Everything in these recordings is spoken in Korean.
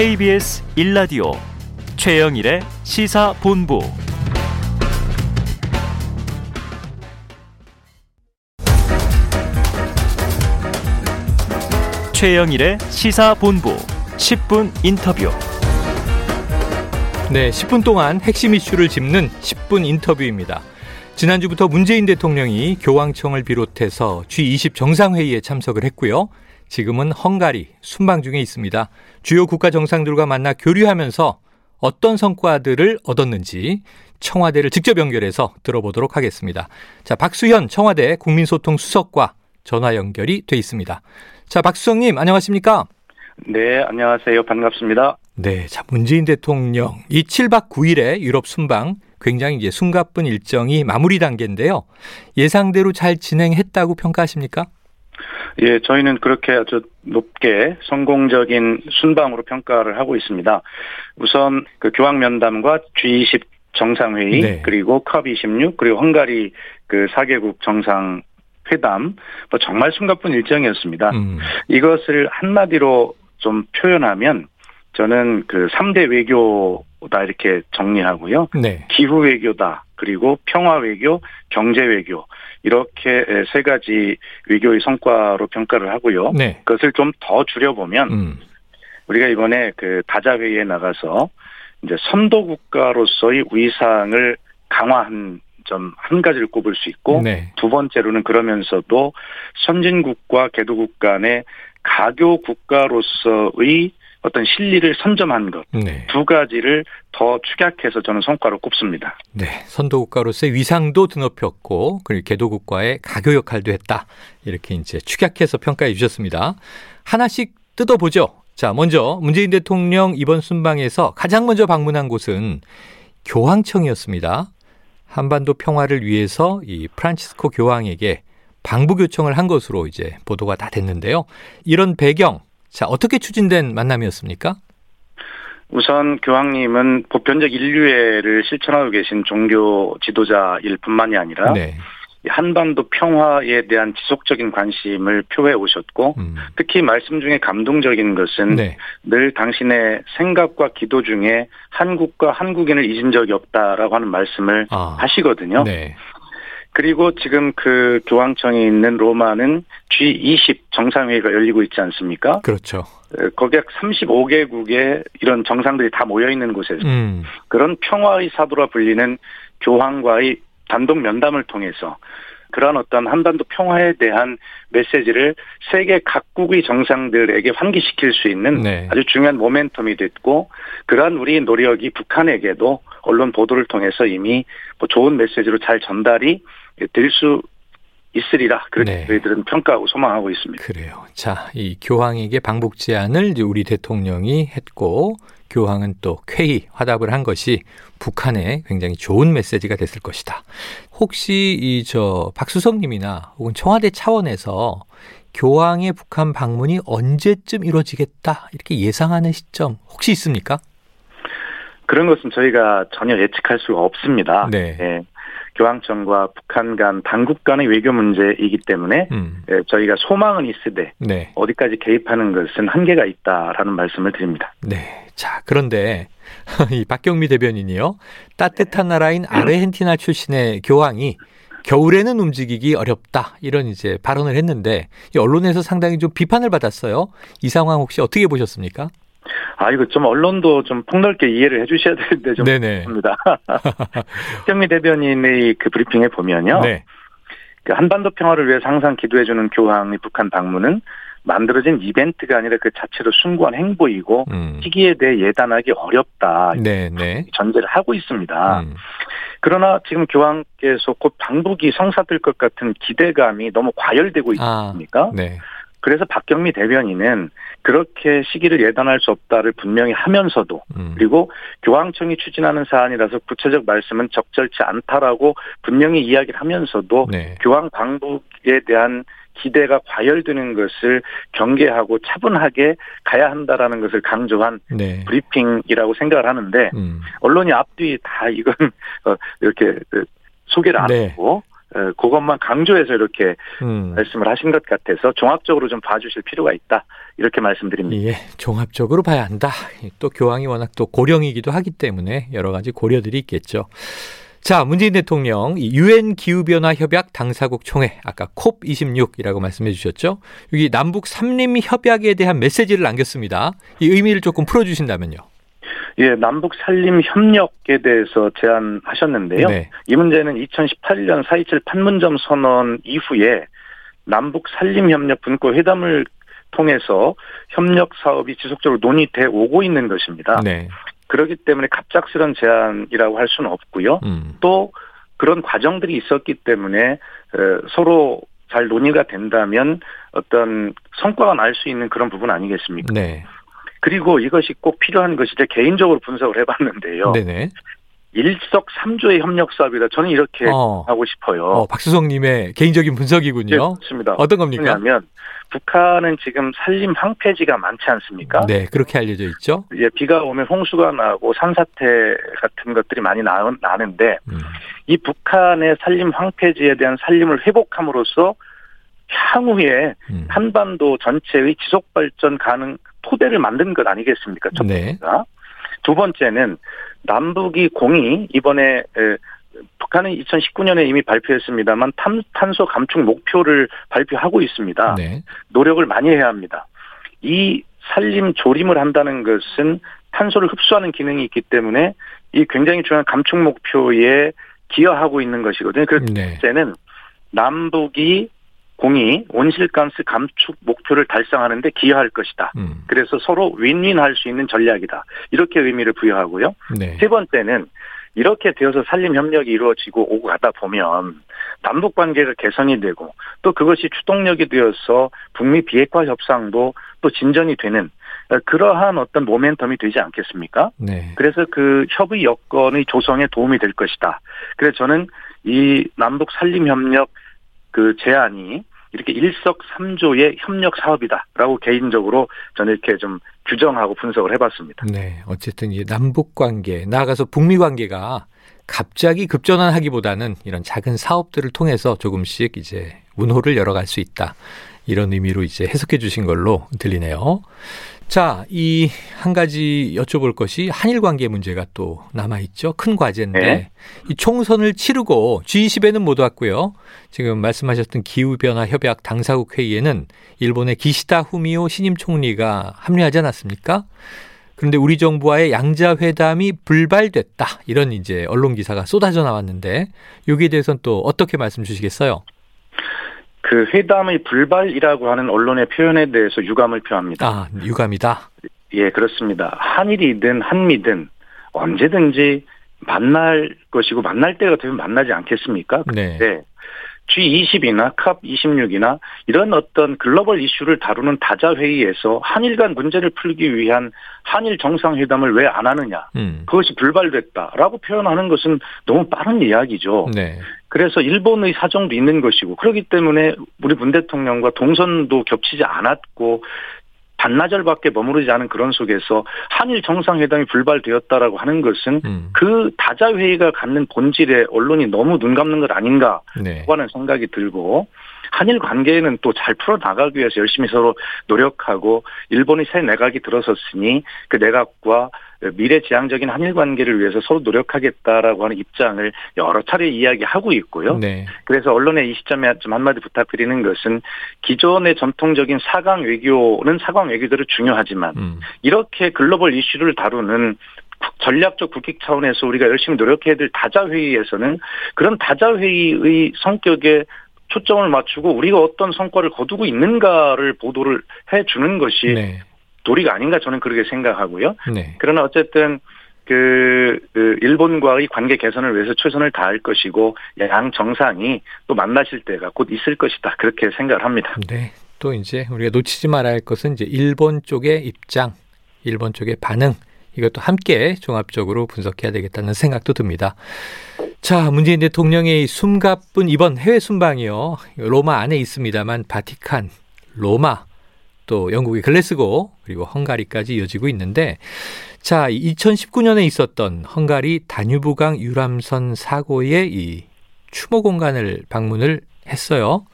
KBS 1라디오 최영일의 시사본부 최영일의 시사본부 10분 인터뷰 네, 10분 동안 핵심 이슈를 짚는 10분 인터뷰입니다. 지난주부터 문재인 대통령이 교황청을 비롯해서 G20 정상회의에 참석을 했고요. 지금은 헝가리 순방 중에 있습니다. 주요 국가 정상들과 만나 교류하면서 어떤 성과들을 얻었는지 청와대를 직접 연결해서 들어보도록 하겠습니다. 자, 박수현 청와대 국민소통 수석과 전화 연결이 돼 있습니다. 자, 박수성님 안녕하십니까? 네, 안녕하세요. 반갑습니다. 네, 자 문재인 대통령 이 7박 9일의 유럽 순방 굉장히 이제 숨가쁜 일정이 마무리 단계인데요. 예상대로 잘 진행했다고 평가하십니까? 예, 저희는 그렇게 아주 높게 성공적인 순방으로 평가를 하고 있습니다. 우선 그 교황 면담과 G20 정상회의 네. 그리고 컵26 그리고 헝가리 그 4개국 정상 회담 뭐 정말 숨가쁜 일정이었습니다. 음, 이것을 한마디로 좀 표현하면 저는 그 3대 외교다 이렇게 정리하고요. 네. 기후 외교다. 그리고 평화 외교, 경제 외교 이렇게 세 가지 외교의 성과로 평가를 하고요. 네. 그것을 좀 더 줄여보면 음, 우리가 이번에 그 다자 회의에 나가서 이제 선도 국가로서의 위상을 강화한 점 한 가지를 꼽을 수 있고 네. 두 번째로는 그러면서도 선진국과 개도국 간의 가교 국가로서의 어떤 실리를 선점한 것 네. 두 가지를 더 축약해서 저는 성과로 꼽습니다. 네. 선도국가로서의 위상도 드높였고 그리고 개도국가의 가교 역할도 했다. 이렇게 이제 축약해서 평가해 주셨습니다. 하나씩 뜯어보죠. 자, 먼저 문재인 대통령 이번 순방에서 가장 먼저 방문한 곳은 교황청이었습니다. 한반도 평화를 위해서 이 프란치스코 교황에게 방북 요청을 한 것으로 이제 보도가 다 됐는데요. 이런 배경, 자, 어떻게 추진된 만남이었습니까? 우선 교황님은 보편적 인류애를 실천하고 계신 종교 지도자일 뿐만이 아니라 네. 한반도 평화에 대한 지속적인 관심을 표해 오셨고 음. 특히 말씀 중에 감동적인 것은 네. 늘 당신의 생각과 기도 중에 한국과 한국인을 잊은 적이 없다라고 하는 말씀을 아. 하시거든요. 네. 그리고 지금 그 교황청에 있는 로마는 G20 정상회의가 열리고 있지 않습니까? 그렇죠. 에, 거기에 35개국의 이런 정상들이 다 모여 있는 곳에서 음. 그런 평화의 사도라 불리는 교황과의 단독 면담을 통해서 그러한 어떤 한반도 평화에 대한 메시지를 세계 각국의 정상들에게 환기시킬 수 있는 네. 아주 중요한 모멘텀이 됐고 그러한 우리 노력이 북한에게도 언론 보도를 통해서 이미 뭐 좋은 메시지로 잘 전달이 될 수 있으리라 그렇게 네. 저희들은 평가하고 소망하고 있습니다. 그래요. 자, 이 교황에게 방북 제안을 우리 대통령이 했고 교황은 또 쾌히 화답을 한 것이 북한에 굉장히 좋은 메시지가 됐을 것이다. 혹시 이 저 박수성님이나 혹은 청와대 차원에서 교황의 북한 방문이 언제쯤 이루어지겠다 이렇게 예상하는 시점 혹시 있습니까? 그런 것은 저희가 전혀 예측할 수가 없습니다. 네. 예. 교황청과 북한 간 당국 간의 외교 문제이기 때문에 음, 예, 저희가 소망은 있으되 네, 어디까지 개입하는 것은 한계가 있다라는 말씀을 드립니다. 네. 자, 그런데 이 박경미 대변인이요. 따뜻한 나라인 아르헨티나 출신의 교황이 겨울에는 움직이기 어렵다. 이런 이제 발언을 했는데 이 언론에서 상당히 좀 비판을 받았어요. 이 상황 혹시 어떻게 보셨습니까? 아 이거 좀 언론도 좀 폭넓게 이해를 해주셔야 되는데 좀 네네. 그렇습니다. 박경미 대변인의 그 브리핑에 보면요, 네. 그 한반도 평화를 위해서 항상 기도해주는 교황의 북한 방문은 만들어진 이벤트가 아니라 그 자체로 숭고한 행보이고 음. 시기에 대해 예단하기 어렵다 네, 네. 전제를 하고 있습니다. 음. 그러나 지금 교황께서 곧 방북이 성사될 것 같은 기대감이 너무 과열되고 있지 아, 않습니까? 네. 그래서 박경미 대변인은 그렇게 시기를 예단할 수 없다를 분명히 하면서도 음. 그리고 교황청이 추진하는 사안이라서 구체적 말씀은 적절치 않다라고 분명히 이야기를 하면서도 네. 교황 방북에 대한 기대가 과열되는 것을 경계하고 차분하게 가야 한다라는 것을 강조한 네. 브리핑이라고 생각을 하는데 음. 언론이 앞뒤 다 이건 어, 이렇게 그 소개를 안 네. 하고 어, 그것만 강조해서 이렇게 음. 말씀을 하신 것 같아서 종합적으로 좀 봐주실 필요가 있다 이렇게 말씀드립니다. 예, 종합적으로 봐야 한다. 또 교황이 워낙 또 고령이기도 하기 때문에 여러 가지 고려들이 있겠죠. 자, 문재인 대통령 유엔 기후변화 협약 당사국 총회 아까 콥 26이라고 말씀해 주셨죠. 여기 남북 삼림 협약에 대한 메시지를 남겼습니다. 이 의미를 조금 풀어 주신다면요. 예, 남북 산림 협력에 대해서 제안하셨는데요. 네. 이 문제는 2018년 4.27 판문점 선언 이후에 남북 산림 협력 분과 회담을 통해서 협력 사업이 지속적으로 논의돼 오고 있는 것입니다. 네. 그렇기 때문에 갑작스런 제안이라고 할 수는 없고요. 음. 또 그런 과정들이 있었기 때문에 어, 서로 잘 논의가 된다면 어떤 성과가 날 수 있는 그런 부분 아니겠습니까? 네. 그리고 이것이 꼭 필요한 것이 제 개인적으로 분석을 해봤는데요. 네네. 일석삼조의 협력 사업이다. 저는 이렇게 어. 하고 싶어요. 어, 박수성님의 개인적인 예, 분석이군요. 그렇습니다. 어떤 겁니까? 왜냐하면 북한은 지금 산림 황폐지가 많지 않습니까? 네, 그렇게 알려져 있죠. 예, 비가 오면 홍수가 나고 산사태 같은 것들이 많이 나, 나는데 음. 이 북한의 산림 황폐지에 대한 산림을 회복함으로써 향후에 음. 한반도 전체의 지속 발전 가능 토대를 만든 것 아니겠습니까? 첫 네. 번째가. 두 번째는 남북이 공이 이번에 에, 북한은 2019년에 이미 발표했습니다만 탄, 탄소 감축 목표를 발표하고 있습니다. 네. 노력을 많이 해야 합니다. 이 산림 조림을 한다는 것은 탄소를 흡수하는 기능이 있기 때문에 이 굉장히 중요한 감축 목표에 기여하고 있는 것이거든요. 그래서 네. 번째는 남북이 공이 온실가스 감축 목표를 달성하는데 기여할 것이다. 음. 그래서 서로 윈윈할 수 있는 전략이다. 이렇게 의미를 부여하고요. 네. 세 번째는 이렇게 되어서 산림 협력이 이루어지고 오고 가다 보면 남북 관계가 개선이 되고 또 그것이 추동력이 되어서 북미 비핵화 협상도 또 진전이 되는 그러한 어떤 모멘텀이 되지 않겠습니까? 네. 그래서 그 협의 여건의 조성에 도움이 될 것이다. 그래서 저는 이 남북 산림 협력 그 제안이 이렇게 일석삼조의 협력 사업이다라고 개인적으로 저는 이렇게 좀 규정하고 분석을 해봤습니다. 네. 어쨌든 이 남북 관계, 나아가서 북미 관계가 갑자기 급전환하기보다는 이런 작은 사업들을 통해서 조금씩 이제 운호를 열어갈 수 있다. 이런 의미로 이제 해석해 주신 걸로 들리네요. 자, 이 한 가지 여쭤볼 것이 한일 관계 문제가 또 남아있죠. 큰 과제인데, 네. 이 총선을 치르고 G20에는 못 왔고요. 지금 말씀하셨던 기후변화 협약 당사국 회의에는 일본의 기시다 후미오 신임 총리가 합류하지 않았습니까? 그런데 우리 정부와의 양자 회담이 불발됐다. 이런 이제 언론 기사가 쏟아져 나왔는데, 여기에 대해서는 또 어떻게 말씀 주시겠어요? 그 회담의 불발이라고 하는 언론의 표현에 대해서 유감을 표합니다. 아, 유감이다. 예, 그렇습니다. 한일이든 한미든 언제든지 만날 것이고 만날 때가 되면 만나지 않겠습니까? 네. 네. G20이나 컵26이나 이런 어떤 글로벌 이슈를 다루는 다자 회의에서 한일 간 문제를 풀기 위한 한일 정상회담을 왜 안 하느냐? 음. 그것이 불발됐다라고 표현하는 것은 너무 빠른 이야기죠. 네. 그래서 일본의 사정도 있는 것이고 그렇기 때문에 우리 문 대통령과 동선도 겹치지 않았고 반나절밖에 머무르지 않은 그런 속에서 한일 정상회담이 불발되었다라고 하는 것은 음. 그 다자 회의가 갖는 본질에 언론이 너무 눈 감는 것 아닌가 네. 하는 생각이 들고 한일 관계는 또 잘 풀어 나가기 위해서 열심히 서로 노력하고 일본의 새 내각이 들어섰으니 그 내각과 미래지향적인 한일 관계를 위해서 서로 노력하겠다라고 하는 입장을 여러 차례 이야기하고 있고요. 네. 그래서 언론에 이 시점에 좀 한마디 부탁드리는 것은 기존의 전통적인 사강 외교는 사강 외교대로 중요하지만 음. 이렇게 글로벌 이슈를 다루는 국- 전략적 국익 차원에서 우리가 열심히 노력해야 될 다자 회의에서는 그런 다자 회의의 성격에 초점을 맞추고 우리가 어떤 성과를 거두고 있는가를 보도를 해 주는 것이 네. 도리가 아닌가 저는 그렇게 생각하고요. 네. 그러나 어쨌든 그, 그 일본과의 관계 개선을 위해서 최선을 다할 것이고 양 정상이 또 만나실 때가 곧 있을 것이다 그렇게 생각을 합니다. 네. 또 이제 우리가 놓치지 말아야 할 것은 이제 일본 쪽의 입장, 일본 쪽의 반응 이것도 함께 종합적으로 분석해야 되겠다는 생각도 듭니다. 자, 문재인 대통령의 숨가쁜 이번 해외 순방이요. 로마 안에 있습니다만 바티칸, 로마, 또 영국의 글래스고 그리고 헝가리까지 이어지고 있는데 자, 2019년에 있었던 헝가리 다뉴브강 유람선 사고의 이 추모 공간을 방문을 했어요.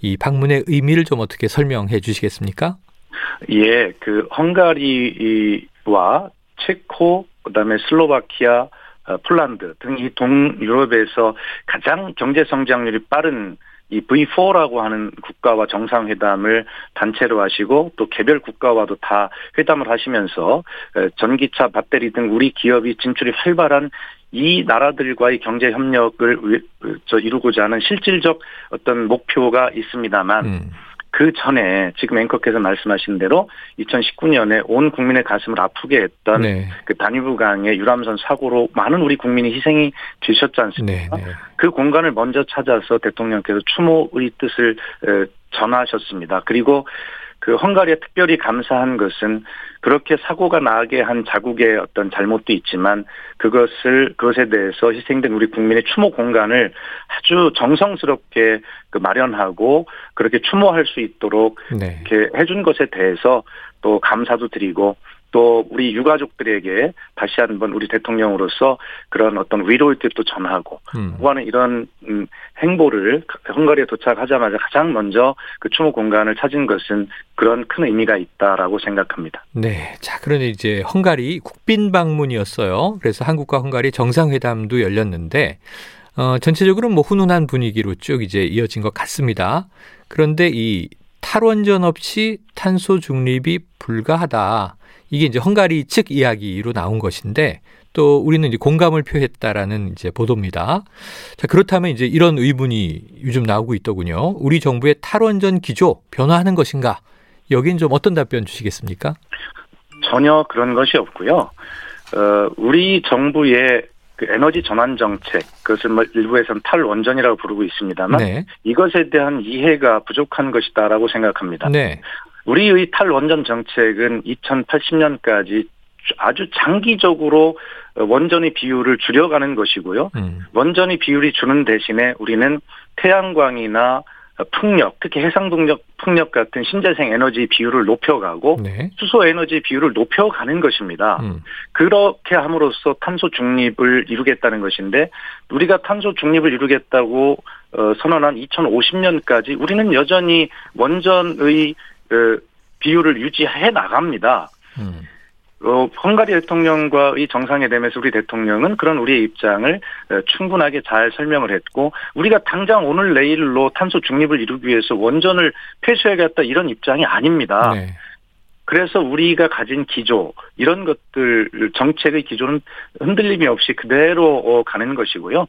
이 방문의 의미를 좀 어떻게 설명해 주시겠습니까? 예, 그 헝가리와 체코, 그다음에 슬로바키아, 어, 폴란드 등 이 동유럽에서 가장 경제 성장률이 빠른 이 V4라고 하는 국가와 정상회담을 단체로 하시고 또 개별 국가와도 다 회담을 하시면서 전기차, 배터리 등 우리 기업이 진출이 활발한 이 나라들과의 경제 협력을 이루고자 하는 실질적 어떤 목표가 있습니다만 음. 그 전에 지금 앵커께서 말씀하신 대로 2019년에 온 국민의 가슴을 아프게 했던 네. 그 다니브강의 유람선 사고로 많은 우리 국민이 희생이 되셨지 않습니까? 네, 네. 그 공간을 먼저 찾아서 대통령께서 추모의 뜻을 전하셨습니다. 그리고 그 헝가리에 특별히 감사한 것은 그렇게 사고가 나게 한 자국의 어떤 잘못도 있지만 그것을 그것에 대해서 희생된 우리 국민의 추모 공간을 아주 정성스럽게 그 마련하고 그렇게 추모할 수 있도록 네. 이렇게 해준 것에 대해서 또 감사도 드리고 또 우리 유가족들에게 다시 한번 우리 대통령으로서 그런 어떤 위로의 뜻도 전하고 음. 하는 이런 음, 행보를 헝가리에 도착하자마자 가장 먼저 그 추모 공간을 찾은 것은 그런 큰 의미가 있다라고 생각합니다. 네. 자, 그런데 이제 헝가리 국빈 방문이었어요. 그래서 한국과 헝가리 정상회담도 열렸는데 어, 전체적으로 뭐 훈훈한 분위기로 쭉 이제 이어진 것 같습니다. 그런데 이 탈원전 없이 탄소 중립이 불가하다. 이게 이제 헝가리 측 이야기로 나온 것인데 또 우리는 이제 공감을 표했다라는 이제 보도입니다. 자, 그렇다면 이제 이런 의문이 요즘 나오고 있더군요. 우리 정부의 탈원전 기조 변화하는 것인가? 여긴 좀 어떤 답변 주시겠습니까? 전혀 그런 것이 없고요. 어, 우리 정부의 그 에너지 전환 정책, 그것을 뭐 일부에서는 탈원전이라고 부르고 있습니다만 네. 이것에 대한 이해가 부족한 것이다라고 생각합니다. 네. 우리의 탈원전 정책은 2080년까지 아주 장기적으로 원전의 비율을 줄여가는 것이고요. 음. 원전의 비율이 주는 대신에 우리는 태양광이나 풍력, 특히 해상 동력 풍력 같은 신재생 에너지 비율을 높여가고 네. 수소 에너지 비율을 높여가는 것입니다. 음. 그렇게 함으로써 탄소 중립을 이루겠다는 것인데 우리가 탄소 중립을 이루겠다고 어, 선언한 2050년까지 우리는 여전히 원전의 그 비율을 유지해 나갑니다. 음. 어, 헝가리 대통령과의 정상회담에서 우리 대통령은 그런 우리의 입장을 어, 충분하게 잘 설명을 했고 우리가 당장 오늘 내일로 탄소 중립을 이루기 위해서 원전을 폐쇄하겠다 이런 입장이 아닙니다. 네. 그래서 우리가 가진 기조 이런 것들 정책의 기조는 흔들림이 없이 그대로 어, 가는 것이고요.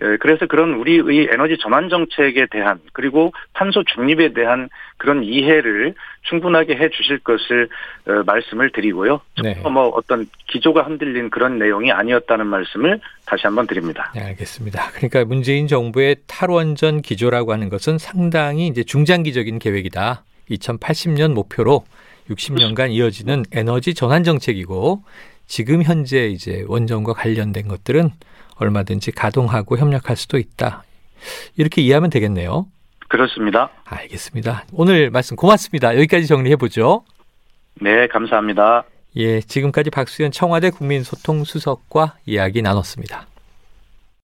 예, 그래서 그런 우리의 에너지 전환 정책에 대한 그리고 탄소 중립에 대한 그런 이해를 충분하게 해 주실 것을 어, 말씀을 드리고요. 네. 뭐 어떤 기조가 흔들린 그런 내용이 아니었다는 말씀을 다시 한번 드립니다. 네, 알겠습니다. 그러니까 문재인 정부의 탈원전 기조라고 하는 것은 상당히 이제 중장기적인 계획이다. 2080년 목표로 60년간 이어지는 에너지 전환 정책이고 지금 현재 이제 원전과 관련된 것들은 얼마든지 가동하고 협력할 수도 있다. 이렇게 이해하면 되겠네요. 그렇습니다. 알겠습니다. 오늘 말씀 고맙습니다. 여기까지 정리해 보죠. 네, 감사합니다. 예, 지금까지 박수현 청와대 국민소통수석과 이야기 나눴습니다.